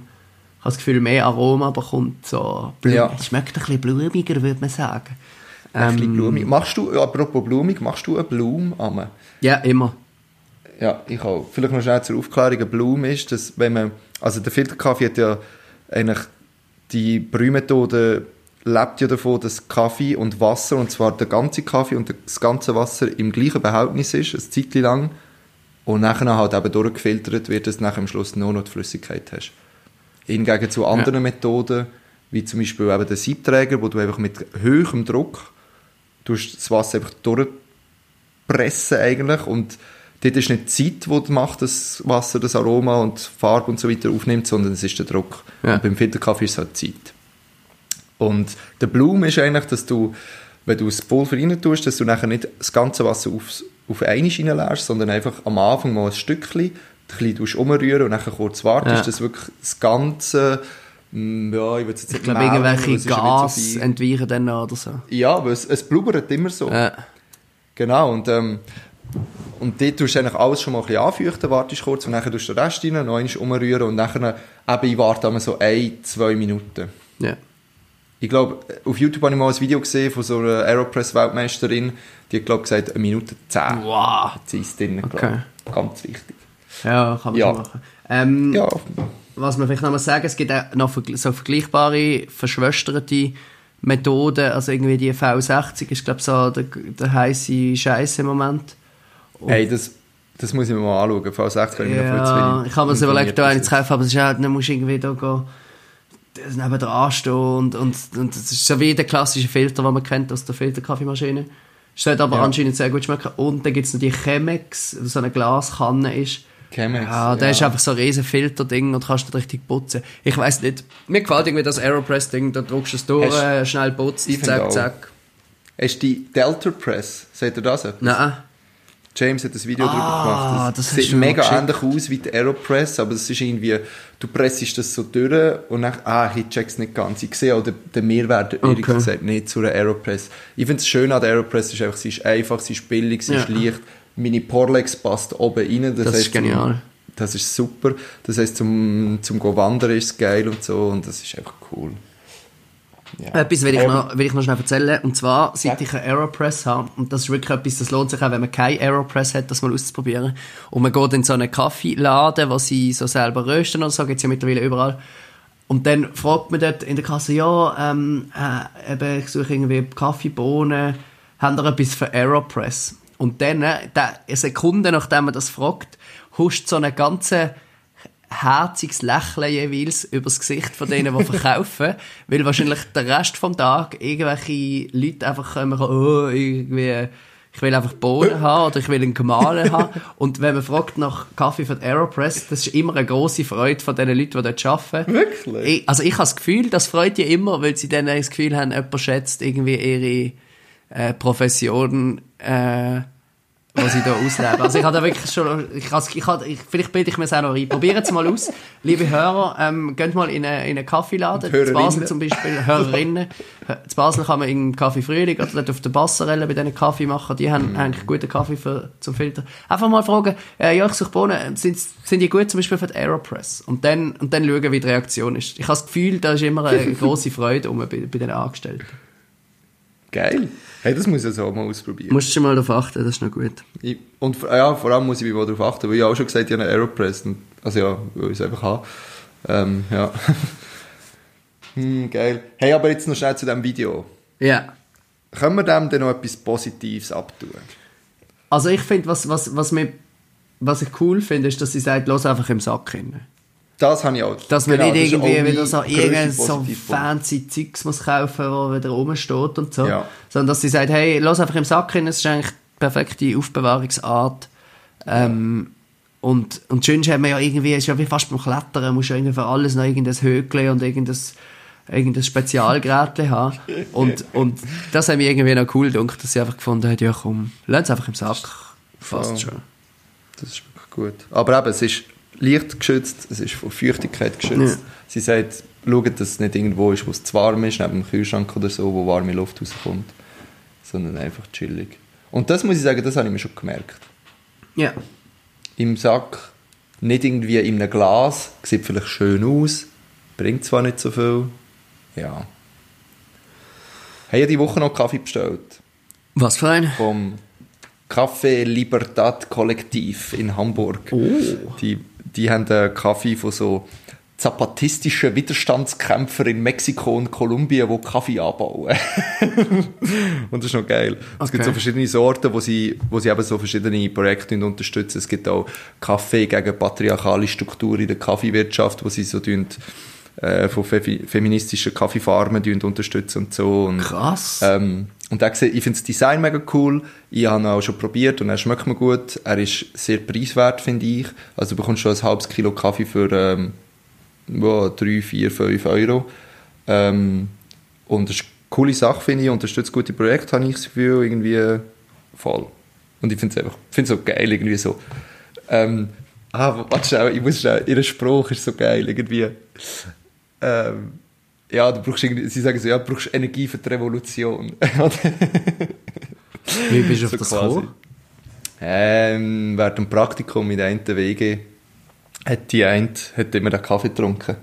[SPEAKER 3] habe das Gefühl, mehr Aroma bekommt. So, Blum-
[SPEAKER 2] Ja.
[SPEAKER 3] Es schmeckt ein bisschen blumiger, würde man sagen.
[SPEAKER 2] Ein bisschen
[SPEAKER 3] Ähm,
[SPEAKER 2] blumig. Machst du, apropos blumig, machst du eine Blume am?
[SPEAKER 3] Ja, immer.
[SPEAKER 2] Ja, ich auch. Vielleicht noch schnell zur Aufklärung. Eine Blume ist, dass wenn man, also der Filterkaffee hat ja eigentlich, die Brühmethode lebt ja davon, dass Kaffee und Wasser, und zwar der ganze Kaffee und das ganze Wasser im gleichen Behältnis ist, eine Zeit lang, und nachher halt eben durchgefiltert wird, dass du nachher am Schluss nur noch die Flüssigkeit hast. Hingegen zu anderen Methoden, wie zum Beispiel eben der Siebträger, wo du einfach mit höherem Druck tust das Wasser einfach durchpressen eigentlich und dort ist nicht die Zeit, die macht, das Wasser, das Aroma und Farbe und so weiter aufnimmt, sondern es ist der Druck.
[SPEAKER 3] Ja.
[SPEAKER 2] Und beim Filterkaffee ist es halt die Zeit. Und der Bloom ist eigentlich, dass du, wenn du das Pulver rein tust, dass du nachher nicht das ganze Wasser aufs, auf einmal reinlässt, sondern einfach am Anfang mal ein Stückchen, ein bisschen umrühren und nachher kurz wartest,
[SPEAKER 3] Ja.
[SPEAKER 2] dass wirklich das ganze, mm, ja, ich würde jetzt nicht
[SPEAKER 3] Ich glaube, irgendwelche
[SPEAKER 2] weil ist
[SPEAKER 3] Gas
[SPEAKER 2] so
[SPEAKER 3] entweichen dann noch oder so.
[SPEAKER 2] Ja, aber es, es blubbert immer so.
[SPEAKER 3] Ja.
[SPEAKER 2] Genau, und, ähm, und dort tust du eigentlich alles schon mal ein bisschen anfeuchten, wartest kurz und dann tust du den Rest rein, noch einmal umrühren und dann eben, ich warte immer so ein, zwei Minuten.
[SPEAKER 3] Ja.
[SPEAKER 2] Ich glaube, auf YouTube habe ich mal ein Video gesehen von so einer Aeropress-Weltmeisterin, die hat, glaube ich, gesagt, eine Minute zehn.
[SPEAKER 3] Wow.
[SPEAKER 2] Hat sie es drin,
[SPEAKER 3] Okay.
[SPEAKER 2] glaube ich. Ganz wichtig.
[SPEAKER 3] Ja, kann man
[SPEAKER 2] Ja.
[SPEAKER 3] schon machen. Ähm,
[SPEAKER 2] Ja,
[SPEAKER 3] Was man vielleicht noch mal sagen, es gibt auch noch so vergleichbare, verschwesterte Methoden, also irgendwie die V60 ist, glaube ich, so der, der heisse Scheiß im Moment.
[SPEAKER 2] hey, das, das muss ich mir mal anschauen. V60 kann ich mir noch viel
[SPEAKER 3] Ja, ich habe mir so überlegt, da eine zu kaufen, aber es ist halt, dann musst du irgendwie da gehen, neben dran stehen und, und, und das ist so wie der klassische Filter, den man kennt aus der Filterkaffeemaschine. Sollte aber
[SPEAKER 2] Ja.
[SPEAKER 3] anscheinend sehr gut schmecken. Und dann gibt es noch die Chemex, wo so eine Glaskanne ist.
[SPEAKER 2] Chemex,
[SPEAKER 3] Ja, der
[SPEAKER 2] ja.
[SPEAKER 3] ist einfach so ein riesen Filterding und kannst nicht richtig putzen. Ich weiß nicht, mir gefällt irgendwie das Aeropress-Ding, da drückst du es durch,
[SPEAKER 2] Hast-
[SPEAKER 3] äh, schnell putzt, zack,
[SPEAKER 2] auch.
[SPEAKER 3] zack.
[SPEAKER 2] Hast du die Delta Press? Seht ihr das? etwas?
[SPEAKER 3] Nein.
[SPEAKER 2] James hat ein Video
[SPEAKER 3] Ah,
[SPEAKER 2] darüber gemacht.
[SPEAKER 3] das hast
[SPEAKER 2] sieht mega
[SPEAKER 3] geschickt.
[SPEAKER 2] ähnlich aus wie die Aeropress, aber es ist irgendwie, du pressest das so durch und dann, ah, ich check's nicht ganz. Ich sehe auch den, den Mehrwert, ehrlich
[SPEAKER 3] Okay.
[SPEAKER 2] gesagt, nicht zu einer Aeropress. Ich finde es schön an der Aeropress, ist einfach, sie ist einfach, sie ist billig, sie ist
[SPEAKER 3] Ja.
[SPEAKER 2] leicht. Meine Porlex passt oben rein. Das,
[SPEAKER 3] Das ist
[SPEAKER 2] heisst, zum-
[SPEAKER 3] genial.
[SPEAKER 2] Das ist super. Das heisst, zum, zum go wandern ist es geil und so und das ist einfach cool. Ja.
[SPEAKER 3] Etwas will ich,
[SPEAKER 2] Ähm,
[SPEAKER 3] noch, will ich noch schnell erzählen. Und zwar, seit ich eine Aeropress habe, und das ist wirklich etwas, das lohnt sich auch, wenn man keine Aeropress hat, das mal auszuprobieren. Und man geht in so einen Kaffeeladen, wo sie so selber rösten oder so, gibt's ja mittlerweile überall. Und dann fragt man dort in der Kasse, ja, ähm, äh, eben, ich suche irgendwie Kaffeebohnen, haben ihr etwas für Aeropress? Und dann, äh, eine Sekunde nachdem man das fragt, huscht so eine ganze herziges Lächeln jeweils übers Gesicht von denen, die [LAUGHS] verkaufen, weil wahrscheinlich der Rest vom Tag irgendwelche Leute einfach kommen, oh, irgendwie, ich will einfach Bohnen haben oder ich will einen gemahlen [LAUGHS] haben. Und wenn man fragt nach Kaffee von Aeropress, das ist immer eine grosse Freude von den Leuten, die dort arbeiten.
[SPEAKER 2] Wirklich?
[SPEAKER 3] Ich, also ich habe das Gefühl, das freut die immer, weil sie dann das Gefühl haben, jemand schätzt irgendwie ihre äh, Profession, äh, was sie da ausleben. Also ich habe da wirklich schon, ich, ich, habe- ich, vielleicht bilde ich mir es auch noch ein. Probiert es mal aus. Liebe Hörer, ähm, geht mal in einen, in einen Kaffeeladen, zu Basel zum Beispiel, Hörerinnen. Zu Basel kann man in Kaffee Frühling oder dort auf der Passerelle bei diesen Kaffee machen. Die haben eigentlich guten Kaffee für, zum Filter. Einfach mal fragen, äh, ja, ich suche Bohnen, sind, sind die gut zum Beispiel für die Aeropress? Und dann, und dann schauen, wie die Reaktion ist. Ich habe das Gefühl, da ist immer eine [LAUGHS] grosse Freude um bei, bei den Angestellten.
[SPEAKER 2] Geil. Hey, das muss ich also auch mal ausprobieren.
[SPEAKER 3] Musst du schon mal darauf achten, das ist noch gut.
[SPEAKER 2] Ich, und vor- ja, vor allem muss ich mal darauf achten, weil ich auch schon gesagt habe, ich habe eine Aeropress. Also ja, weil ich es einfach habe. Ähm, ja. [LAUGHS] hm, geil. Hey, aber jetzt noch schnell zu diesem Video.
[SPEAKER 3] Ja.
[SPEAKER 2] Können wir dem denn noch etwas Positives abtun?
[SPEAKER 3] Also ich finde, was, was, was, mir, was ich cool finde, ist, dass sie sagt, los einfach im Sack hin.
[SPEAKER 2] Das habe ich auch.
[SPEAKER 3] Dass man
[SPEAKER 2] Genau,
[SPEAKER 3] nicht irgendwie wieder so irgendein so fancy Zeugs muss kaufen, wo wieder rumsteht und so.
[SPEAKER 2] Ja.
[SPEAKER 3] Sondern dass sie sagt, hey, los einfach im Sack hin, das ist eigentlich die perfekte Aufbewahrungsart. Ähm, und, und sonst haben wir ja irgendwie, ist ja wie fast beim Klettern, musst du ja irgendwie für alles noch irgendein Höckle und irgendein, irgendein Spezialgerät haben. Und, und das haben wir irgendwie noch cool gedacht, dass sie einfach gefunden hat, ja komm, lass es einfach im Sack. Fast schon.
[SPEAKER 2] Das ist wirklich gut. Aber eben, es ist lichtgeschützt, es ist von Feuchtigkeit geschützt.
[SPEAKER 3] Ja.
[SPEAKER 2] Sie sagt, schaut, dass es nicht irgendwo ist, wo es zu warm ist, neben dem Kühlschrank oder so, wo warme Luft rauskommt, sondern einfach chillig. Und das muss ich sagen, das habe ich mir schon gemerkt.
[SPEAKER 3] Ja.
[SPEAKER 2] Im Sack, nicht irgendwie in einem Glas, sieht vielleicht schön aus, bringt zwar nicht so viel, ja. Habe ich die Woche noch Kaffee bestellt
[SPEAKER 3] Was für ein?
[SPEAKER 2] vom Café Libertad Kollektiv in Hamburg.
[SPEAKER 3] Oh.
[SPEAKER 2] Die, die haben einen Kaffee von so zapatistischen Widerstandskämpfern in Mexiko und Kolumbien, die Kaffee anbauen. [LAUGHS] und das ist noch geil. Es gibt
[SPEAKER 3] Okay.
[SPEAKER 2] so verschiedene Sorten, wo sie, wo sie eben so verschiedene Projekte unterstützen. Es gibt auch Kaffee gegen patriarchale Strukturen in der Kaffeewirtschaft, wo sie so tun, äh, von fe feministischen Kaffeefarmen unterstützen und so. Und,
[SPEAKER 3] Krass.
[SPEAKER 2] ähm, und sieht, ich finde das Design mega cool. Ich habe ihn auch schon probiert und er schmeckt mir gut. Er ist sehr preiswert, finde ich. Also du bekommst schon ein halbes Kilo Kaffee für ähm, ja, 3, 4, 5 Euro. Ähm, und das ist eine coole Sache, finde ich. Unterstützt gute Projekte, habe ich das Gefühl, irgendwie voll. Und ich finde es einfach, finde es so geil, irgendwie so. Ähm, ah, warte schnell, ich muss schnell, ihr Spruch ist so geil, irgendwie. Ähm, ja, du brauchst irgendwie, sie sagen so, ja, du brauchst Energie für die Revolution. [LAUGHS]
[SPEAKER 3] Wie bist du auf
[SPEAKER 2] So
[SPEAKER 3] das
[SPEAKER 2] quasi.
[SPEAKER 3] gekommen?
[SPEAKER 2] ähm, während dem Praktikum in der einen WG hat die eine hat immer den Kaffee getrunken.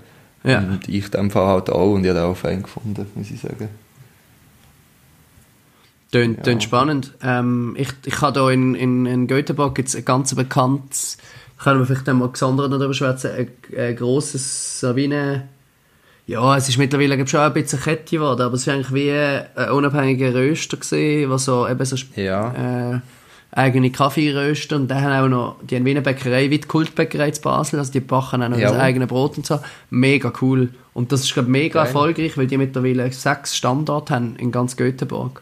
[SPEAKER 3] Ja.
[SPEAKER 2] Und ich in dem Fall halt auch und ich habe auch fein gefunden, muss ich sagen.
[SPEAKER 3] Tönt,
[SPEAKER 2] Ja.
[SPEAKER 3] tönt spannend. Ähm, ich, ich habe hier in, in, in Göteborg gibt's ein ganz bekanntes, können wir vielleicht mal gesondert darüber schwätzen, ein, ein grosses Sabine, ja, es ist mittlerweile schon ein bisschen Kette geworden, aber es war eigentlich wie ein unabhängiger Röster der so eben so
[SPEAKER 2] Ja.
[SPEAKER 3] äh, eigene Kaffee rösten und dann haben auch noch, die haben wie eine Bäckerei, wie die Kultbäckerei in Basel, also die backen auch noch
[SPEAKER 2] Ja.
[SPEAKER 3] das eigene Brot und so. Mega cool. Und das ist, glaube mega
[SPEAKER 2] Geil.
[SPEAKER 3] erfolgreich, weil die mittlerweile sechs Standorte haben in ganz Göteborg.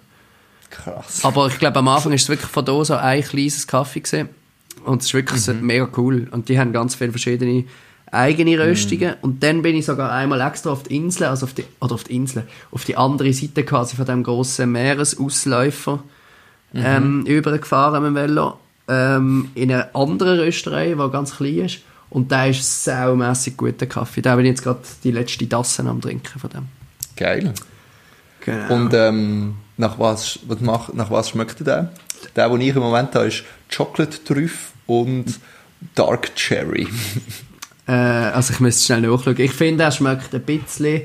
[SPEAKER 2] Krass.
[SPEAKER 3] Aber ich glaube, am Anfang ist es wirklich von da so ein kleines Kaffee gesehen. Und es ist wirklich so mega cool. Und die haben ganz viele verschiedene eigene Röstungen. Und dann bin ich sogar einmal extra auf die Insel, also auf die, oder auf die Insel, auf die andere Seite quasi von dem grossen Meeresausläufer ähm, übergefahren mit dem Velo. Ähm, in eine andere Rösterei, die ganz klein ist. Und da ist saumässig guter Kaffee. Da bin ich jetzt gerade die letzte Tasse am trinken von dem.
[SPEAKER 2] Geil.
[SPEAKER 3] Genau.
[SPEAKER 2] Und ähm, nach, was, was mach, nach was schmeckt der? Der, den ich im Moment habe, ist Chocolate Trüff und Dark Cherry. [LAUGHS]
[SPEAKER 3] Äh, also ich müsste schnell nachschauen. Ich finde, er schmeckt ein bisschen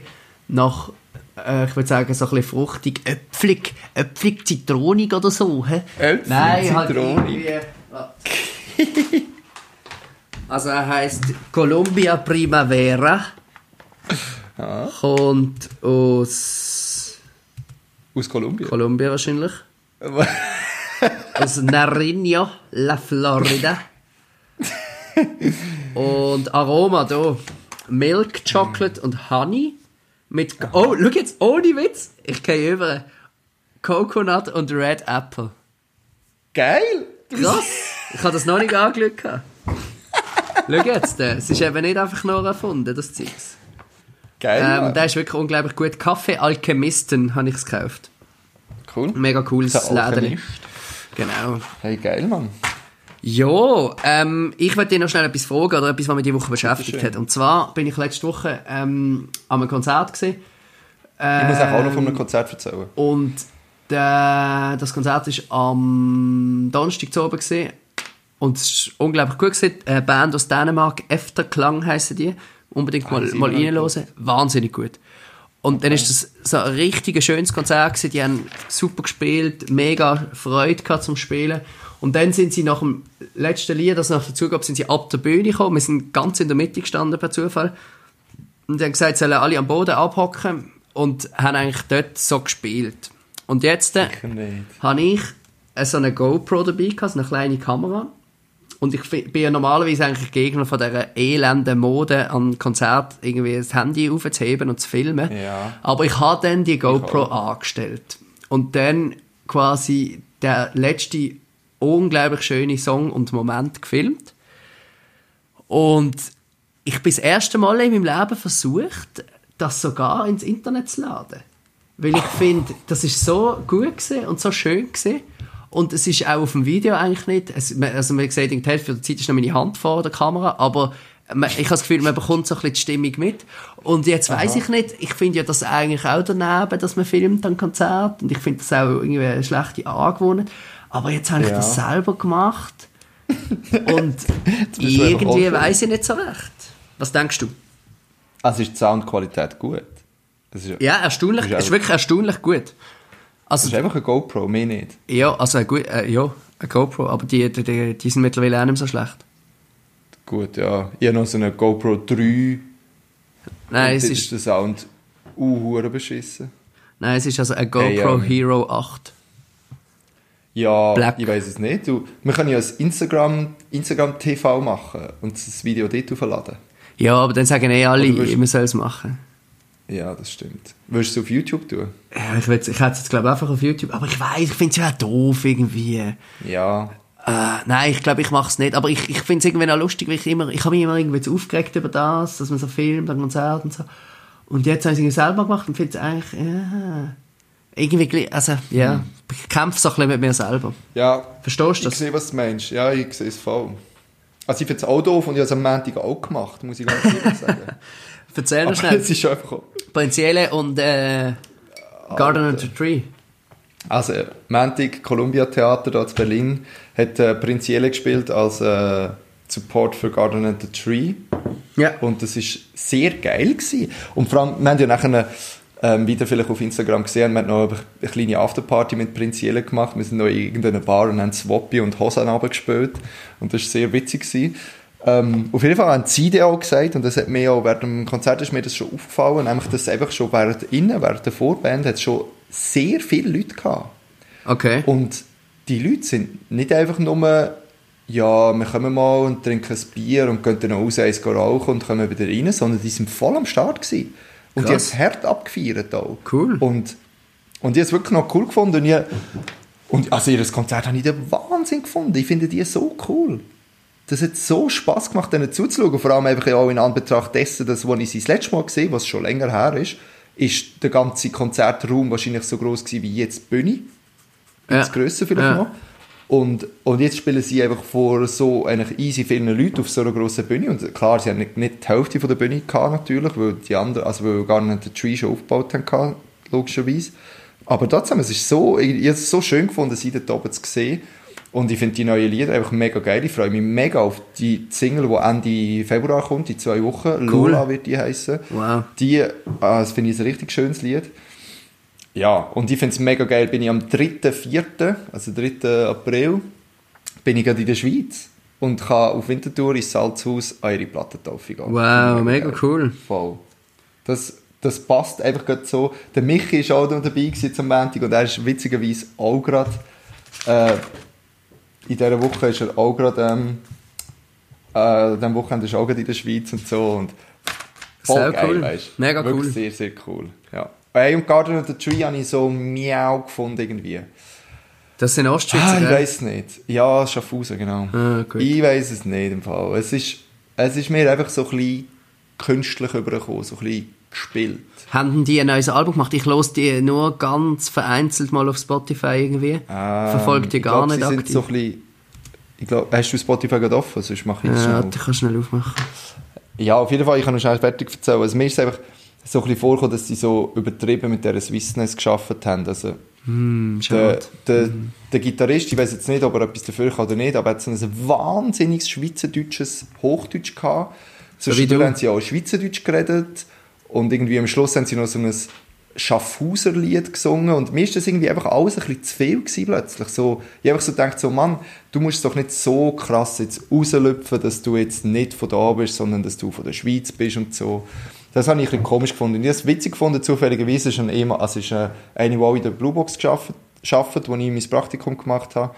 [SPEAKER 3] nach, äh, ich würde sagen, so ein bisschen fruchtig, äpfelig, äpfelig, zitronig oder so. Hä?
[SPEAKER 2] Äpfelig,
[SPEAKER 3] Nein, halt
[SPEAKER 2] zitronig.
[SPEAKER 3] irgendwie- warte. Also er heißt Columbia Primavera. Kommt aus
[SPEAKER 2] Aus Kolumbien.
[SPEAKER 3] Kolumbien wahrscheinlich. aus Nariño, La Florida. [LAUGHS] und Aroma da. Milk, Chocolate und Honey. Mit, oh, schau jetzt, ohne Witz. Ich gehe über. Coconut und Red Apple.
[SPEAKER 2] Geil!
[SPEAKER 3] Krass. Ich habe das noch nicht angeschaut. [LAUGHS] Schau jetzt, äh, es ist eben nicht einfach nur erfunden, das Zeugs.
[SPEAKER 2] Geil,
[SPEAKER 3] Ähm,
[SPEAKER 2] Mann.
[SPEAKER 3] der ist wirklich unglaublich gut. Kaffee Alchemisten habe ich es gekauft.
[SPEAKER 2] cool.
[SPEAKER 3] Mega cooles Läden. Genau.
[SPEAKER 2] Hey, geil, Mann.
[SPEAKER 3] Ja, ähm, ich wollte dir noch schnell etwas fragen oder etwas, was mich die Woche beschäftigt hat. Und zwar bin ich letzte Woche ähm, an einem Konzert gesehen.
[SPEAKER 2] Ich muss auch noch
[SPEAKER 3] Ähm,
[SPEAKER 2] von einem Konzert erzählen.
[SPEAKER 3] Und der, das Konzert war am Donnerstag zu oben. Gewesen. Und es war unglaublich gut. Gewesen. Eine Band aus Dänemark, Efterklang heissen die. Unbedingt mal,
[SPEAKER 2] sie
[SPEAKER 3] mal reinhören. Wahnsinnig gut. Und dann ist das so ein richtig schönes Konzert gewesen. Die haben super gespielt, mega Freude gehabt zum Spielen. Und dann sind sie nach dem letzten Lied, das noch dazu gab, sind sie ab der Bühne gekommen. Wir sind ganz in der Mitte gestanden per Zufall. Und die haben gesagt, sie sollen alle am Boden abhocken und haben eigentlich dort so gespielt. Und jetzt äh, habe ich so eine GoPro dabei gehabt, so eine kleine Kamera. Und ich bin ja normalerweise eigentlich Gegner von dieser elenden Mode an Konzert irgendwie das Handy aufzuheben und zu filmen.
[SPEAKER 2] Ja.
[SPEAKER 3] Aber ich habe dann die GoPro angestellt. Und dann quasi der letzte unglaublich schöne Song und Moment gefilmt. Und ich bin das erste Mal in meinem Leben versucht, das sogar ins Internet zu laden. Weil ich finde, das ist so gut gewesen und so schön gewesen. Und es ist auch auf dem Video eigentlich nicht, es, man- also man sieht, in der Hälfte der Zeit ist noch meine Hand vor der Kamera, aber man, ich habe das Gefühl, man bekommt so ein bisschen die Stimmung mit. Und jetzt weiß ich nicht, ich finde ja das eigentlich auch daneben, dass man filmt an Konzert und ich finde das auch irgendwie eine schlechte Angewohnheit. Aber jetzt habe ich
[SPEAKER 2] Ja.
[SPEAKER 3] das selber gemacht [LAUGHS] und irgendwie weiß ich nicht so recht. Was denkst du?
[SPEAKER 2] Also ist die Soundqualität gut? Das ist,
[SPEAKER 3] Ja, erstaunlich.
[SPEAKER 2] Das ist
[SPEAKER 3] Es ist wirklich erstaunlich gut.
[SPEAKER 2] das
[SPEAKER 3] Also,
[SPEAKER 2] ist einfach eine GoPro, mehr nicht.
[SPEAKER 3] ja, also, gut, äh, ja, eine GoPro, aber die, die, die, sind mittlerweile auch nicht mehr so schlecht.
[SPEAKER 2] Gut, ja. Ich habe noch so eine GoPro 3.
[SPEAKER 3] Nein, es
[SPEAKER 2] dort
[SPEAKER 3] ist,
[SPEAKER 2] der Sound uh, beschissen.
[SPEAKER 3] nein, es ist also eine GoPro
[SPEAKER 2] Hey, ähm,
[SPEAKER 3] Hero 8.
[SPEAKER 2] Ja,
[SPEAKER 3] Black.
[SPEAKER 2] ich weiß es nicht. Du, wir können ja ein Instagram, Instagram TV machen und das Video dort aufladen.
[SPEAKER 3] Ja, aber dann sagen eh alle,
[SPEAKER 2] willst-
[SPEAKER 3] man soll es machen.
[SPEAKER 2] Ja, das stimmt. Willst du es auf YouTube tun?
[SPEAKER 3] Ja, ich, will's- ich hätte es jetzt, glaube ich, einfach auf YouTube. Aber ich weiß, ich finde es ja auch doof irgendwie.
[SPEAKER 2] Ja.
[SPEAKER 3] Äh, nein, ich glaube, ich mache es nicht. Aber ich, ich finde es irgendwie noch lustig, weil ich immer, ich habe mich immer irgendwie aufgeregt über das, dass man so filmt, an Konzert und so. Und jetzt habe ich es selber gemacht und finde es eigentlich, ja, irgendwie, gleich- also, ja, ich kämpfe so ein bisschen mit mir selber.
[SPEAKER 2] Ja,
[SPEAKER 3] Verstehst du
[SPEAKER 2] ich
[SPEAKER 3] das?
[SPEAKER 2] sehe, was du meinst. Ja, ich sehe es voll. Also ich finde es auch doof und ich habe es am Montag auch gemacht, muss ich ganz ehrlich sagen. [LAUGHS]
[SPEAKER 3] Erzähl noch
[SPEAKER 2] Aber
[SPEAKER 3] schnell.
[SPEAKER 2] es ist einfach...
[SPEAKER 3] Prinzielle und äh, Garden of the Tree.
[SPEAKER 2] Also, Montag, Columbia Theater da in Berlin, hat äh, Prinzielle gespielt als äh, Support für Garden and the Tree.
[SPEAKER 3] Ja.
[SPEAKER 2] Und das ist sehr geil gewesen. Und vor allem, wir haben ja nachher, ähm, wieder vielleicht auf Instagram gesehen, wir haben noch eine kleine Afterparty mit Prinzielle gemacht. Wir sind noch in irgendeiner Bar und haben Swoppy und Hosen runtergespielt. Und das war sehr witzig gewesen. Ähm, auf jeden Fall haben sie dir auch gesagt, und das hat mir auch während dem Konzert ist mir das schon aufgefallen, nämlich, dass einfach schon während innen, während der Vorband, hat schon sehr viele Leute gehabt.
[SPEAKER 3] Okay.
[SPEAKER 2] Und die Leute sind nicht einfach nur, ja, wir kommen mal und trinken ein Bier und gehen dann raus, eins rauchen und kommen wieder rein, sondern die sind voll am Start gewesen. Und die haben
[SPEAKER 3] Krass.
[SPEAKER 2] es hart abgefeiert auch.
[SPEAKER 3] Cool.
[SPEAKER 2] Und, und ich habe es wirklich noch cool gefunden. Und, ich, und also ihr Konzert habe ich den Wahnsinn gefunden. Ich finde die so cool. Das hat so Spass gemacht, denen zuzuschauen. Vor allem einfach auch in Anbetracht dessen, dass, als ich sie das letzte Mal gesehen was schon länger her ist, ist der ganze Konzertraum wahrscheinlich so groß gewesen wie jetzt die Bühne.
[SPEAKER 3] Ja.
[SPEAKER 2] Jetzt grösser vielleicht
[SPEAKER 3] Ja.
[SPEAKER 2] noch. Und, und jetzt spielen sie einfach vor so eigentlich easy vielen Leuten auf so einer grossen Bühne. Und klar, sie haben nicht, nicht die Hälfte von der Bühne gehabt, natürlich, weil die anderen, also weil gar nicht den Tree schon aufgebaut haben, logischerweise. Aber trotzdem, es ist so, ich, ich habe es so schön gefunden, sie dort oben zu sehen. Und ich finde die neuen Lieder einfach mega geil. Ich freue mich mega auf die Single, die Ende Februar kommt, in zwei Wochen. Lola wird die heißen.
[SPEAKER 3] Wow.
[SPEAKER 2] Die, äh, das finde ich ein richtig schönes Lied. Ja, und ich finde es mega geil, bin ich am 3.4., also 3. April, bin ich gerade in der Schweiz und kann auf Winterthur ins Salzhaus ihre Plattentaufe gehen.
[SPEAKER 3] Wow, mega
[SPEAKER 2] geil.
[SPEAKER 3] cool.
[SPEAKER 2] Voll. Das, das passt einfach gerade so. Der Michi ist auch dabei gewesen zum Montag und er ist witzigerweise auch gerade, äh, in dieser Woche ist er auch gerade, ähm, äh, diesem Wochenende ist er auch gerade in der Schweiz und so und voll
[SPEAKER 3] Sehr
[SPEAKER 2] geil,
[SPEAKER 3] cool.
[SPEAKER 2] weißt
[SPEAKER 3] Mega
[SPEAKER 2] Wirklich
[SPEAKER 3] cool.
[SPEAKER 2] sehr, sehr cool. Ja. Hey, und Garden of the Tree habe ich so miau gefunden irgendwie.
[SPEAKER 3] Das sind Ostschweizer,
[SPEAKER 2] Ah, ich
[SPEAKER 3] gell?
[SPEAKER 2] weiß nicht. Ja, Schaffhausen, genau.
[SPEAKER 3] Ah,
[SPEAKER 2] ich weiß es nicht im Fall. Es ist, es ist mir einfach so ein bisschen künstlich übergekommen, so ein bisschen gespielt.
[SPEAKER 3] Haben die ein neues Album gemacht? Ich los die nur ganz vereinzelt mal auf Spotify irgendwie.
[SPEAKER 2] Ähm,
[SPEAKER 3] Verfolgt die gar
[SPEAKER 2] glaub,
[SPEAKER 3] nicht
[SPEAKER 2] sie sind
[SPEAKER 3] aktiv.
[SPEAKER 2] so ein bisschen, ich glaub, hast du Spotify gerade offen? Sonst mache ich es
[SPEAKER 3] ja,
[SPEAKER 2] schnell.
[SPEAKER 3] ich kann schnell aufmachen.
[SPEAKER 2] Ja, auf jeden Fall, ich kann noch schnell fertig erzählen. Also, mir ist es einfach so ein bisschen vorgekommen, dass sie so übertrieben mit dieser Swissness geschafft haben. Also,
[SPEAKER 3] Hm,
[SPEAKER 2] der, der, der Gitarrist, ich weiß jetzt nicht, ob er etwas dafür kann oder nicht, aber er hat so ein wahnsinniges schweizerdeutsches Hochdeutsch gehabt.
[SPEAKER 3] So
[SPEAKER 2] Zwischendurch
[SPEAKER 3] du.
[SPEAKER 2] haben sie auch Schweizerdeutsch geredet und irgendwie am Schluss haben sie noch so ein Schaffhauser-Lied gesungen und mir ist das irgendwie einfach alles ein bisschen zu viel gewesen plötzlich. So, ich habe so gedacht, so, Mann, du musst doch nicht so krass jetzt rauslüpfen, dass du jetzt nicht von da bist, sondern dass du von der Schweiz bist und so. Das habe ich ein bisschen komisch gefunden. Und ich habe es witzig gefunden, zufälligerweise ist ein Ehemann, also ist äh, eine, die auch in der Bluebox gearbeitet, arbeitet, wo ich mein Praktikum gemacht habe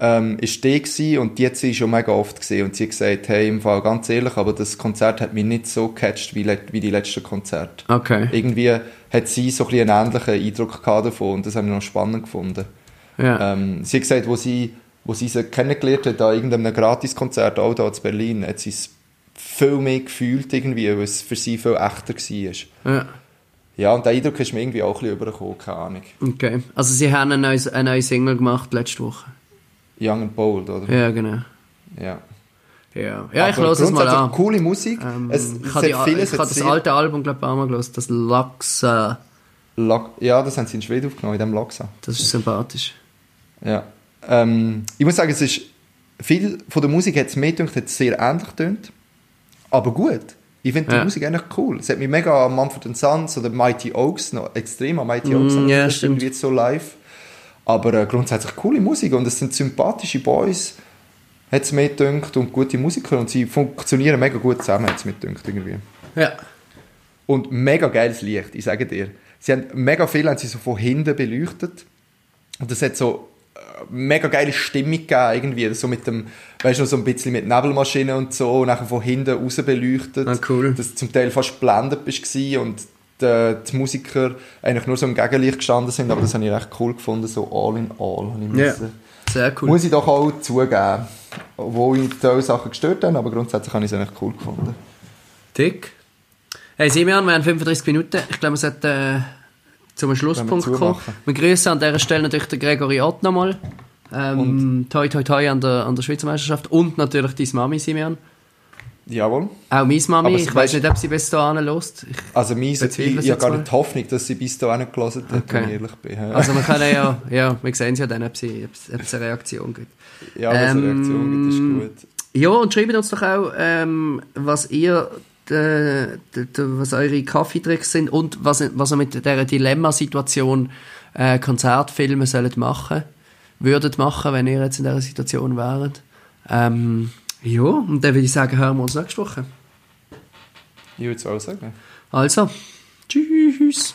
[SPEAKER 2] ähm, ist die gewesen, und die hat sie schon mega oft gesehen und sie hat gesagt, hey, im Fall ganz ehrlich, aber das Konzert hat mich nicht so gecatcht wie, wie die letzten Konzerte.
[SPEAKER 3] Okay.
[SPEAKER 2] Irgendwie hat sie so ein bisschen einen ähnlichen Eindruck gehabt davon und das habe ich noch spannend gefunden.
[SPEAKER 3] Ja.
[SPEAKER 2] Ähm, sie hat gesagt, wo sie, wo sie sie kennengelernt hat, an irgendeinem Gratiskonzert, auch da in Berlin, hat sie es viel mehr gefühlt irgendwie, weil es für sie viel echter war.
[SPEAKER 3] ja.
[SPEAKER 2] Ja, und der Eindruck ist mir irgendwie auch ein bisschen übergekommen, keine Ahnung.
[SPEAKER 3] Okay. Also sie haben ein neues, eine neue Single gemacht letzte Woche.
[SPEAKER 2] Young and Bold, oder?
[SPEAKER 3] Ja, genau.
[SPEAKER 2] Ja.
[SPEAKER 3] Ja, ja ich höre es mal an.
[SPEAKER 2] coole Musik.
[SPEAKER 3] Ähm,
[SPEAKER 2] es,
[SPEAKER 3] ich habe das alte Album, glaube ich, auch mal gelesen. Das Laxa.
[SPEAKER 2] Lag- Ja, das haben sie in Schweden aufgenommen, in dem Laxa.
[SPEAKER 3] Das ist sympathisch.
[SPEAKER 2] Ja. Ähm, ich muss sagen, es ist viel von der Musik hat es mir gedacht, sehr ähnlich tönt, aber gut. Ich finde die
[SPEAKER 3] Ja.
[SPEAKER 2] Musik eigentlich cool. Es hat mich mega an Mumford Sons oder Mighty Oaks noch extrem an Mighty Oaks
[SPEAKER 3] Mm, ja,
[SPEAKER 2] das irgendwie jetzt so live. Aber äh, grundsätzlich coole Musik und es sind sympathische Boys, hat es mir gedacht, und gute Musiker und sie funktionieren mega gut zusammen, hat es mir gedacht irgendwie.
[SPEAKER 3] Ja.
[SPEAKER 2] Und mega geiles Licht, ich sage dir. Sie haben mega viel haben sie so von hinten beleuchtet. Und das hat so mega geile Stimmung gegeben, irgendwie. So mit dem, weißt du, so ein bisschen mit Nebelmaschinen und so, und nachher von hinten raus beleuchtet.
[SPEAKER 3] Ah, cool.
[SPEAKER 2] Dass zum Teil fast blendet bist gewesen und die, die Musiker eigentlich nur so im Gegenlicht gestanden sind, aber das habe ich recht cool gefunden, so all in all.
[SPEAKER 3] Ja.
[SPEAKER 2] müssen-
[SPEAKER 3] Sehr cool.
[SPEAKER 2] Muss ich doch auch zugeben. Obwohl ich diese Sachen gestört habe, aber grundsätzlich habe ich es eigentlich cool gefunden.
[SPEAKER 3] Dick. Hey Simeon, wir haben 35 Minuten. Ich glaube, wir sollten äh, zum Schlusspunkt
[SPEAKER 2] wir
[SPEAKER 3] kommen. Wir grüßen an dieser Stelle natürlich den Gregory Ott nochmal. Ähm, toi toi toi an der, an der Schweizer Meisterschaft und natürlich deine Mami, Simeon.
[SPEAKER 2] Jawohl.
[SPEAKER 3] Auch meine Mami. Ich weiß nicht, ob sie bis dahin lost.
[SPEAKER 2] Also mein, ich, ich habe gar nicht die Hoffnung, dass sie bis dahin gelesen hat,
[SPEAKER 3] Okay.
[SPEAKER 2] wenn ich ehrlich bin.
[SPEAKER 3] Also wir können [LAUGHS] ja, ja, wir sehen ja dann, ob, sie, ob, es- eine Reaktion gibt.
[SPEAKER 2] ja wenn es eine
[SPEAKER 3] ähm,
[SPEAKER 2] Reaktion gibt, ist gut.
[SPEAKER 3] Ja, und schreibt uns doch auch, ähm, was ihr, äh, was eure Kaffeetricks sind und was, was ihr mit dieser Dilemmasituation äh, Konzertfilme sollt machen, würdet machen, wenn ihr jetzt in dieser Situation wäret. Ähm, ja, und dann würde ich sagen, hören wir uns nächste Woche.
[SPEAKER 2] Ich würde es auch sagen.
[SPEAKER 3] Also, tschüss.